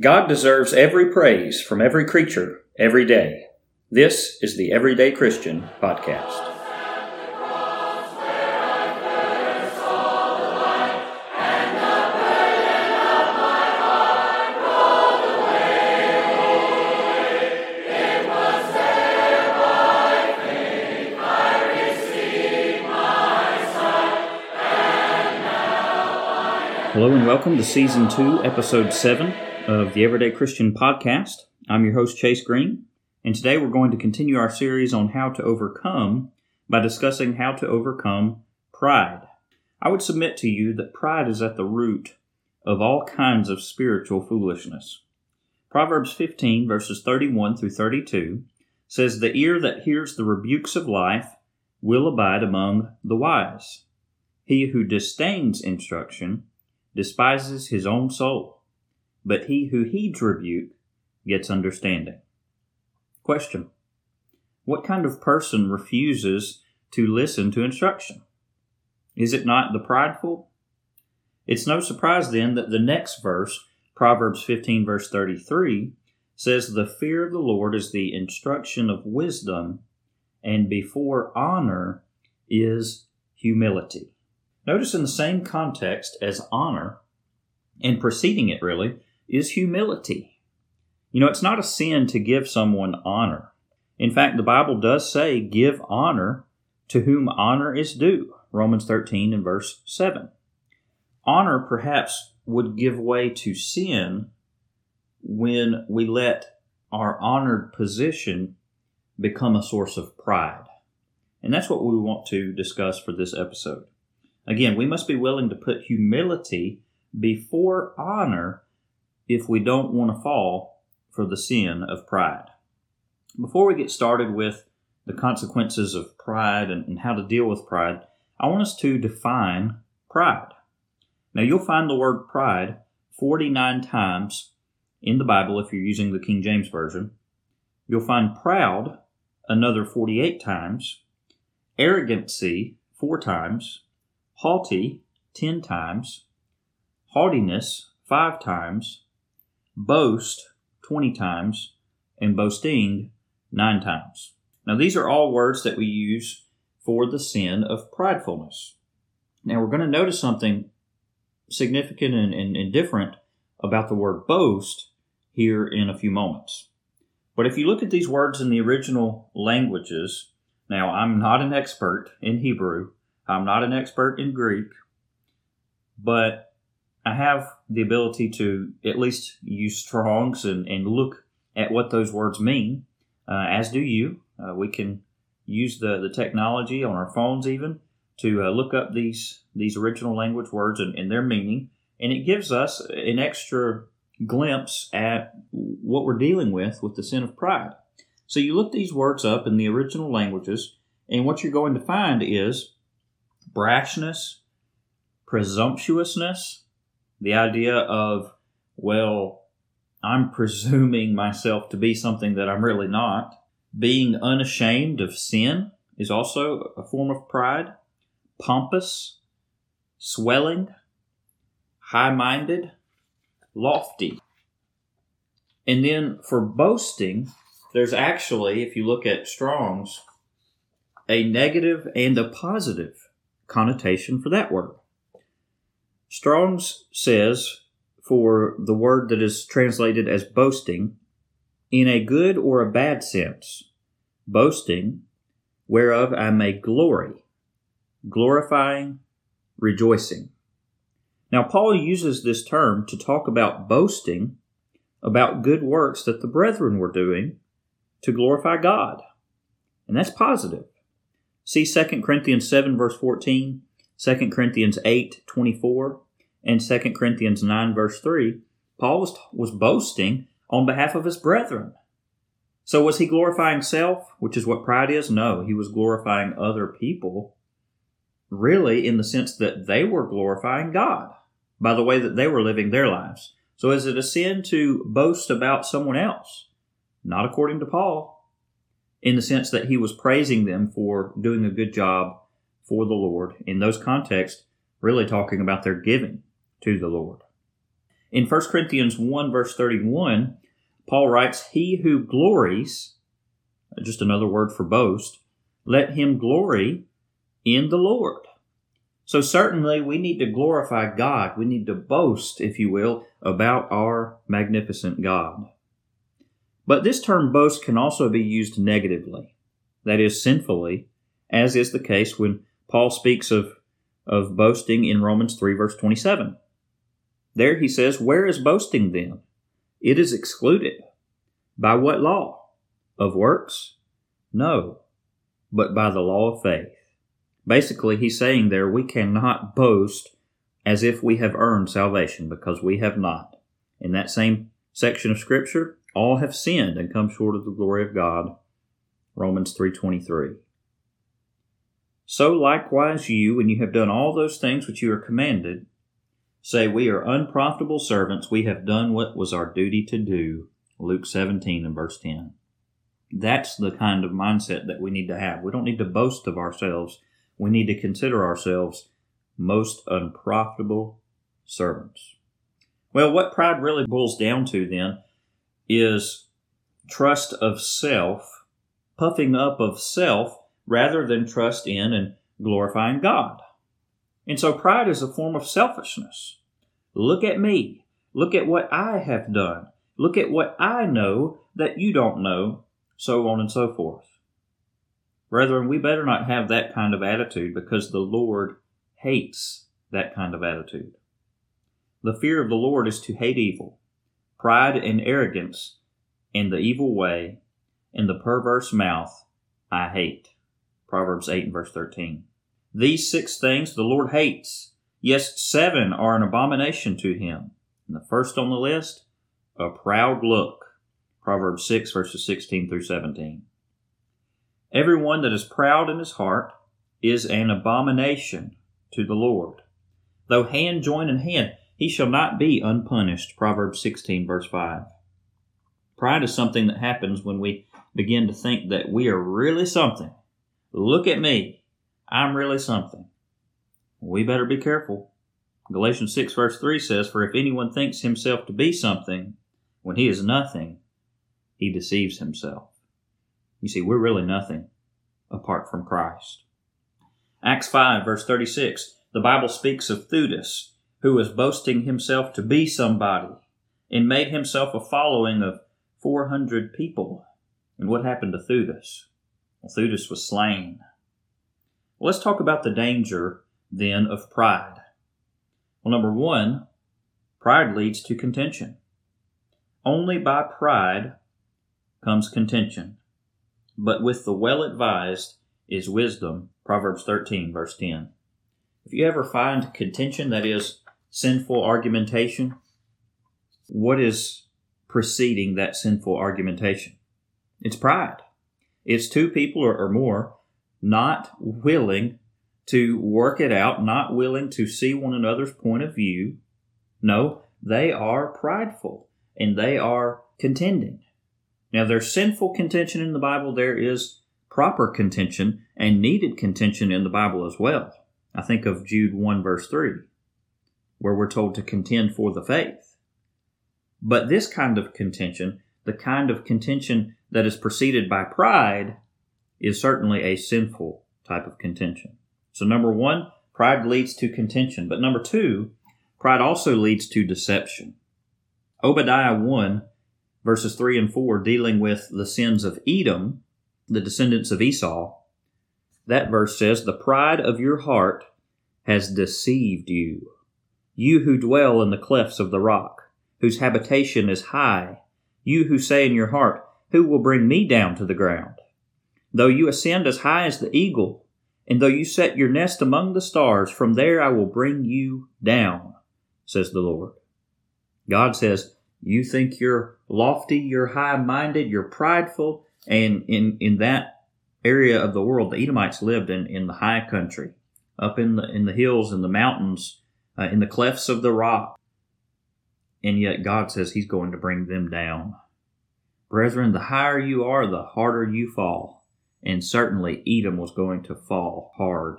God deserves every praise from every creature every day. This is the Everyday Christian Podcast. Hello and welcome to Season 2, Episode 7 of the Everyday Christian Podcast. I'm your host, Chase Green, and today we're going to continue our series on how to overcome by discussing how to overcome pride. I would submit to you that pride is at the root of all kinds of spiritual foolishness. Proverbs 15, verses 31 through 32 says, The ear that hears the rebukes of life will abide among the wise. He who disdains instruction despises his own soul, but he who heeds rebuke gets understanding. Question What kind of person refuses to listen to instruction? Is it not the prideful? It's no surprise then that the next verse, Proverbs 15, verse 33, says, The fear of the Lord is the instruction of wisdom, and before honor is humility. Notice in the same context as honor, and preceding it really, is humility. You know, it's not a sin to give someone honor. In fact, the Bible does say, give honor to whom honor is due. Romans 13 and verse 7. Honor perhaps would give way to sin when we let our honored position become a source of pride. And that's what we want to discuss for this episode. Again, we must be willing to put humility before honor if we don't want to fall for the sin of pride. Before we get started with the consequences of pride and, and how to deal with pride, I want us to define pride. Now, you'll find the word pride 49 times in the Bible if you're using the King James Version. You'll find proud another 48 times, arrogancy four times, haughty 10 times, haughtiness 5 times, boast 20 times, and boasting 9 times. Now, these are all words that we use for the sin of pridefulness. Now, we're going to notice something significant and, and, and different about the word boast here in a few moments. But if you look at these words in the original languages, now I'm not an expert in Hebrew, I'm not an expert in Greek, but I have the ability to at least use Strong's and, and look at what those words mean, uh, as do you. Uh, we can use the, the technology on our phones even to uh, look up these these original language words and, and their meaning, and it gives us an extra glimpse at what we're dealing with with the sin of pride. So you look these words up in the original languages, and what you're going to find is brashness, presumptuousness, the idea of, well, I'm presuming myself to be something that I'm really not. Being unashamed of sin is also a form of pride. Pompous, swelling, high minded, lofty. And then for boasting, there's actually, if you look at Strong's, a negative and a positive connotation for that word. Strong's says for the word that is translated as boasting, in a good or a bad sense, boasting, whereof I may glory, glorifying, rejoicing. Now, Paul uses this term to talk about boasting about good works that the brethren were doing to glorify God. And that's positive. See 2 Corinthians 7, verse 14, 2 Corinthians 8, 24, and 2 Corinthians 9, verse 3. Paul was, was boasting on behalf of his brethren. So was he glorifying self, which is what pride is? No, he was glorifying other people, really in the sense that they were glorifying God by the way that they were living their lives. So is it a sin to boast about someone else? Not according to Paul in the sense that he was praising them for doing a good job for the Lord. In those contexts, really talking about their giving to the Lord. In 1 Corinthians 1, verse 31, Paul writes, He who glories, just another word for boast, let him glory in the Lord. So certainly we need to glorify God. We need to boast, if you will, about our magnificent God. But this term boast can also be used negatively, that is, sinfully, as is the case when Paul speaks of, of boasting in Romans 3, verse 27. There he says, Where is boasting then? It is excluded. By what law? Of works? No, but by the law of faith. Basically, he's saying there we cannot boast as if we have earned salvation because we have not. In that same section of scripture, all have sinned and come short of the glory of God. Romans 3:23. So likewise you, when you have done all those things which you are commanded, say we are unprofitable servants, we have done what was our duty to do. Luke 17 and verse 10. That's the kind of mindset that we need to have. We don't need to boast of ourselves. We need to consider ourselves most unprofitable servants. Well, what pride really boils down to then is trust of self, puffing up of self, rather than trust in and glorifying God. And so pride is a form of selfishness. Look at me. Look at what I have done. Look at what I know that you don't know, so on and so forth. Brethren, we better not have that kind of attitude because the Lord hates that kind of attitude. The fear of the Lord is to hate evil, pride and arrogance, and the evil way, and the perverse mouth I hate. Proverbs 8 and verse 13. These six things the Lord hates. Yes, seven are an abomination to him. And the first on the list, a proud look. Proverbs 6 verses 16 through 17. Everyone that is proud in his heart is an abomination to the Lord. Though hand join in hand, he shall not be unpunished. Proverbs 16 verse 5. Pride is something that happens when we begin to think that we are really something. Look at me. I'm really something. We better be careful. Galatians 6 verse 3 says, For if anyone thinks himself to be something, when he is nothing, he deceives himself. You see, we're really nothing apart from Christ. Acts 5 verse 36, the Bible speaks of Theudas, who was boasting himself to be somebody and made himself a following of 400 people. And what happened to Theudas? Well, was slain. Well, let's talk about the danger then of pride. Well, number one, pride leads to contention. Only by pride comes contention, but with the well advised is wisdom. Proverbs 13, verse 10. If you ever find contention, that is sinful argumentation, what is preceding that sinful argumentation? It's pride. It's two people or, or more not willing to work it out, not willing to see one another's point of view. No, they are prideful and they are contending. Now, there's sinful contention in the Bible. There is proper contention and needed contention in the Bible as well. I think of Jude 1 verse 3, where we're told to contend for the faith. But this kind of contention, the kind of contention that is preceded by pride, is certainly a sinful type of contention. So, number one, pride leads to contention. But number two, pride also leads to deception. Obadiah 1, verses 3 and 4, dealing with the sins of Edom, the descendants of Esau, that verse says, The pride of your heart has deceived you. You who dwell in the clefts of the rock, whose habitation is high, you who say in your heart, Who will bring me down to the ground? Though you ascend as high as the eagle, and though you set your nest among the stars, from there I will bring you down, says the Lord. God says, You think you're lofty, you're high minded, you're prideful, and in, in that area of the world, the Edomites lived in, in the high country, up in the, in the hills and the mountains, uh, in the clefts of the rock. And yet God says He's going to bring them down. Brethren, the higher you are, the harder you fall and certainly Edom was going to fall hard.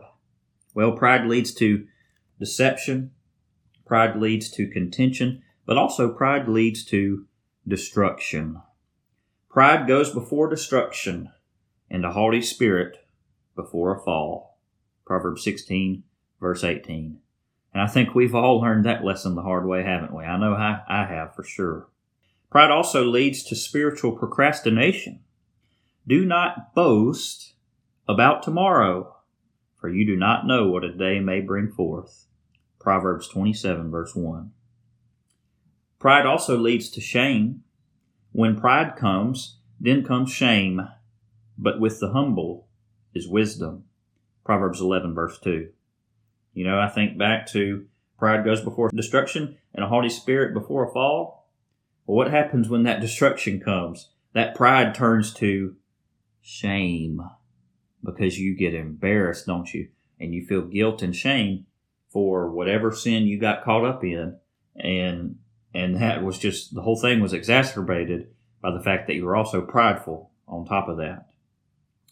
Well, pride leads to deception, pride leads to contention, but also pride leads to destruction. Pride goes before destruction, and a haughty spirit before a fall. Proverbs 16, verse 18. And I think we've all learned that lesson the hard way, haven't we? I know I, I have for sure. Pride also leads to spiritual procrastination. Do not boast about tomorrow, for you do not know what a day may bring forth. Proverbs 27, verse 1. Pride also leads to shame. When pride comes, then comes shame, but with the humble is wisdom. Proverbs 11, verse 2. You know, I think back to pride goes before destruction and a haughty spirit before a fall. Well, what happens when that destruction comes? That pride turns to shame because you get embarrassed, don't you? And you feel guilt and shame for whatever sin you got caught up in. And, and that was just, the whole thing was exacerbated by the fact that you were also prideful on top of that.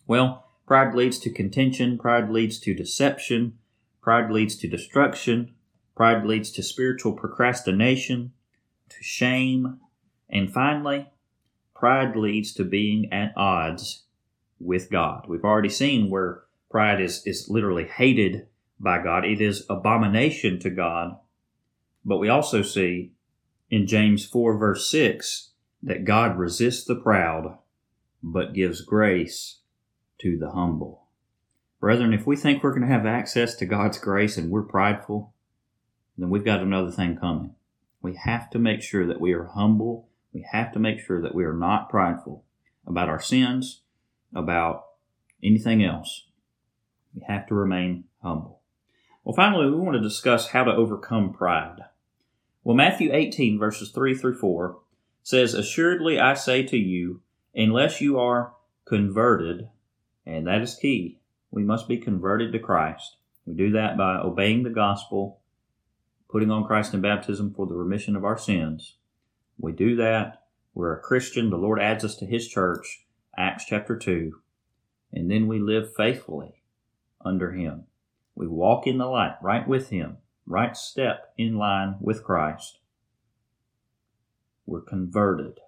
Well, pride leads to contention, pride leads to deception, pride leads to destruction, pride leads to spiritual procrastination, to shame, and finally, pride leads to being at odds with God. We've already seen where pride is, is literally hated by God. It is abomination to God. But we also see in James 4 verse 6 that God resists the proud, but gives grace to the humble. Brethren, if we think we're going to have access to God's grace and we're prideful, then we've got another thing coming. We have to make sure that we are humble. We have to make sure that we are not prideful about our sins, about anything else. We have to remain humble. Well, finally, we want to discuss how to overcome pride. Well, Matthew 18, verses 3 through 4 says, Assuredly I say to you, unless you are converted, and that is key, we must be converted to Christ. We do that by obeying the gospel, putting on Christ in baptism for the remission of our sins. We do that. We're a Christian. The Lord adds us to His church, Acts chapter 2. And then we live faithfully under Him. We walk in the light, right with Him, right step in line with Christ. We're converted.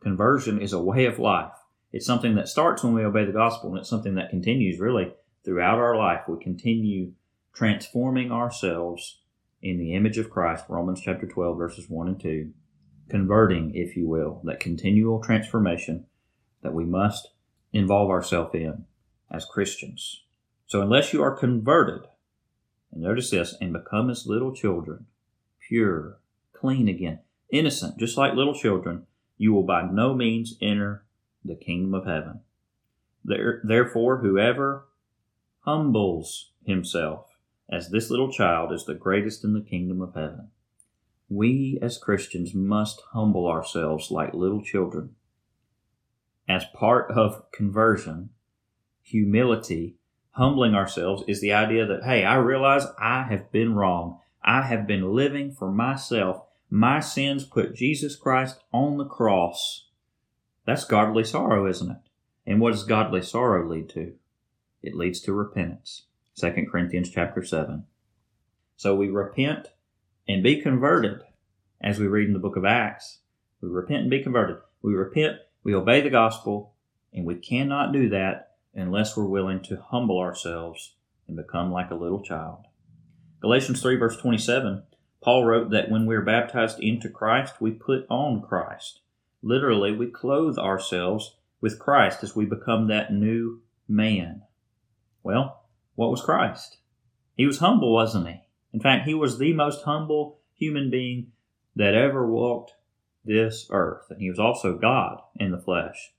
Conversion is a way of life. It's something that starts when we obey the gospel, and it's something that continues really throughout our life. We continue transforming ourselves in the image of Christ, Romans chapter 12, verses 1 and 2. Converting, if you will, that continual transformation that we must involve ourselves in as Christians. So, unless you are converted, and notice this, and become as little children, pure, clean again, innocent, just like little children, you will by no means enter the kingdom of heaven. There, therefore, whoever humbles himself as this little child is the greatest in the kingdom of heaven. We as Christians must humble ourselves like little children. As part of conversion, humility, humbling ourselves is the idea that, hey, I realize I have been wrong. I have been living for myself. My sins put Jesus Christ on the cross that's godly sorrow, isn't it? And what does godly sorrow lead to? It leads to repentance. 2 Corinthians chapter 7. So we repent and be converted, as we read in the book of Acts. We repent and be converted. We repent, we obey the gospel, and we cannot do that unless we're willing to humble ourselves and become like a little child. Galatians 3, verse 27, Paul wrote that when we are baptized into Christ, we put on Christ. Literally, we clothe ourselves with Christ as we become that new man. Well, what was Christ? He was humble, wasn't he? In fact, he was the most humble human being that ever walked this earth. And he was also God in the flesh.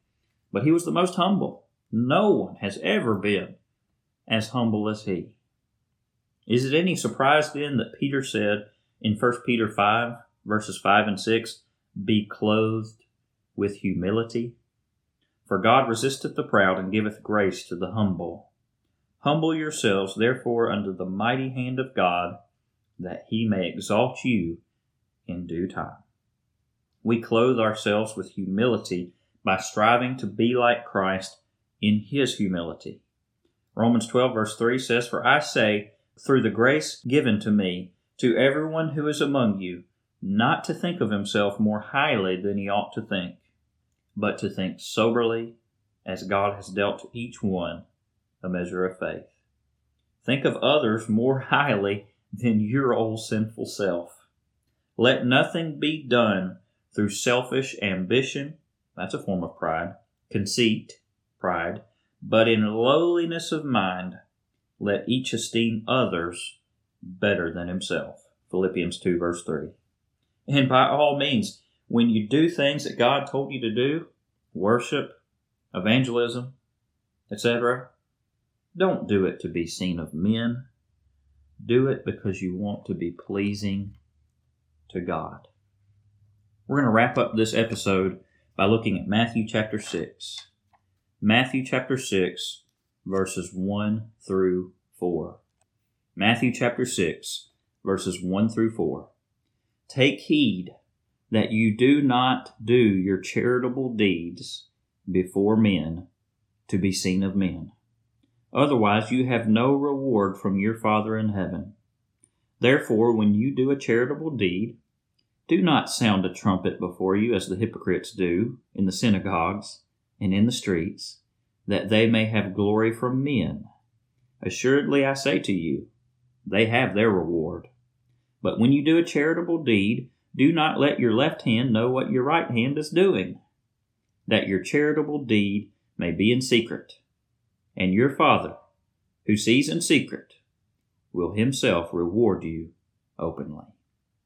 But he was the most humble. No one has ever been as humble as he. Is it any surprise then that Peter said in 1 Peter 5, verses 5 and 6, be clothed with humility? For God resisteth the proud and giveth grace to the humble. Humble yourselves, therefore, under the mighty hand of God, that he may exalt you in due time. We clothe ourselves with humility by striving to be like Christ in his humility. Romans 12, verse 3 says, For I say, through the grace given to me, to everyone who is among you, not to think of himself more highly than he ought to think, but to think soberly as God has dealt to each one a measure of faith. Think of others more highly than your old sinful self. Let nothing be done through selfish ambition, that's a form of pride, conceit, pride, but in lowliness of mind, let each esteem others better than himself. Philippians 2, verse 3. And by all means, when you do things that God told you to do, worship, evangelism, etc., don't do it to be seen of men. Do it because you want to be pleasing to God. We're going to wrap up this episode by looking at Matthew chapter 6. Matthew chapter 6, verses 1 through 4. Matthew chapter 6, verses 1 through 4. Take heed that you do not do your charitable deeds before men to be seen of men. Otherwise, you have no reward from your Father in heaven. Therefore, when you do a charitable deed, do not sound a trumpet before you as the hypocrites do in the synagogues and in the streets, that they may have glory from men. Assuredly, I say to you, they have their reward. But when you do a charitable deed, do not let your left hand know what your right hand is doing, that your charitable deed may be in secret. And your Father, who sees in secret, will himself reward you openly.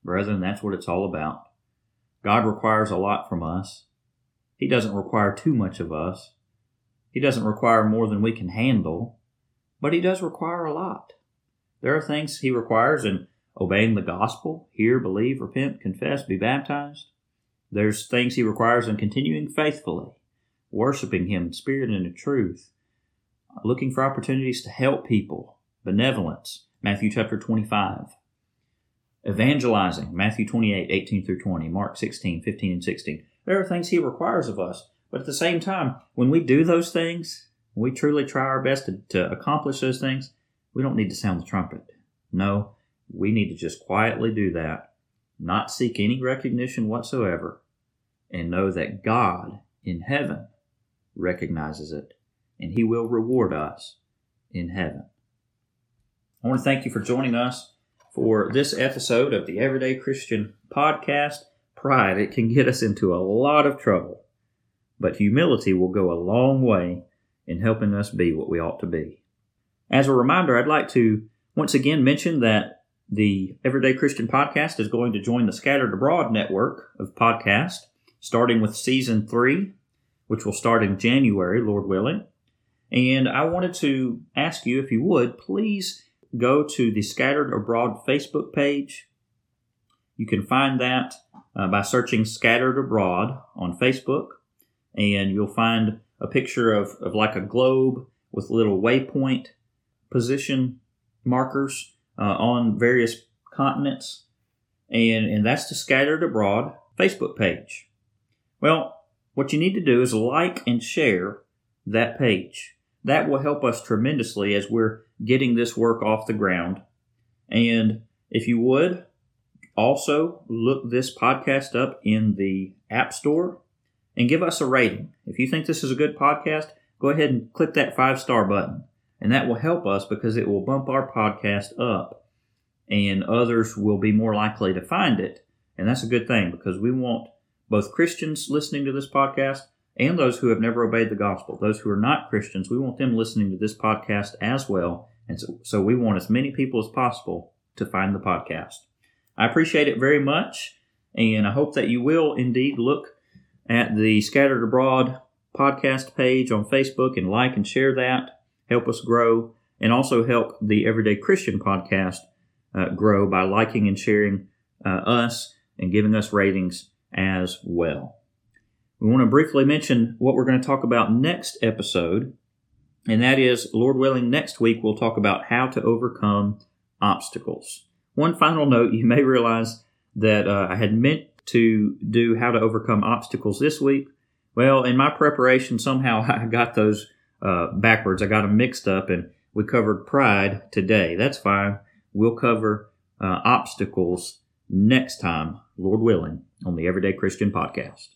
Brethren, that's what it's all about. God requires a lot from us. He doesn't require too much of us. He doesn't require more than we can handle, but He does require a lot. There are things He requires in obeying the gospel, hear, believe, repent, confess, be baptized. There's things He requires in continuing faithfully, worshiping Him in spirit and in truth, looking for opportunities to help people, benevolence, Matthew chapter 25, evangelizing, Matthew 28, 18 through 20, Mark 16, 15 and 16. There are things He requires of us. But at the same time, when we do those things, we truly try our best to, to accomplish those things, we don't need to sound the trumpet. No, we need to just quietly do that, not seek any recognition whatsoever, and know that God in heaven recognizes it, and He will reward us in heaven. I want to thank you for joining us for this episode of the Everyday Christian Podcast. Pride, it can get us into a lot of trouble but humility will go a long way in helping us be what we ought to be. As a reminder, I'd like to once again mention that the Everyday Christian Podcast is going to join the Scattered Abroad network of podcasts, starting with season three, which will start in January, Lord willing. And I wanted to ask you, if you would, please go to the Scattered Abroad Facebook page. You can find that uh, by searching Scattered Abroad on Facebook and you'll find a picture of, of like a globe with little waypoint position markers uh, on various continents, and, and that's the Scattered Abroad Facebook page. Well, what you need to do is like and share that page. That will help us tremendously as we're getting this work off the ground. And if you would, also look this podcast up in the App Store and give us a rating. If you think this is a good podcast, go ahead and click that five star button. And that will help us because it will bump our podcast up and others will be more likely to find it. And that's a good thing because we want both Christians listening to this podcast and those who have never obeyed the gospel. Those who are not Christians, we want them listening to this podcast as well. And so, so we want as many people as possible to find the podcast. I appreciate it very much. And I hope that you will indeed look at the Scattered Abroad podcast page on Facebook and like and share that. Help us grow and also help the Everyday Christian podcast uh, grow by liking and sharing uh, us and giving us ratings as well. We want to briefly mention what we're going to talk about next episode, and that is, Lord willing, next week we'll talk about how to overcome obstacles. One final note you may realize that uh, I had meant to do how to overcome obstacles this week. Well, in my preparation, somehow I got those uh, backwards. I got them mixed up, and we covered pride today. That's fine. We'll cover uh, obstacles next time, Lord willing, on the Everyday Christian Podcast.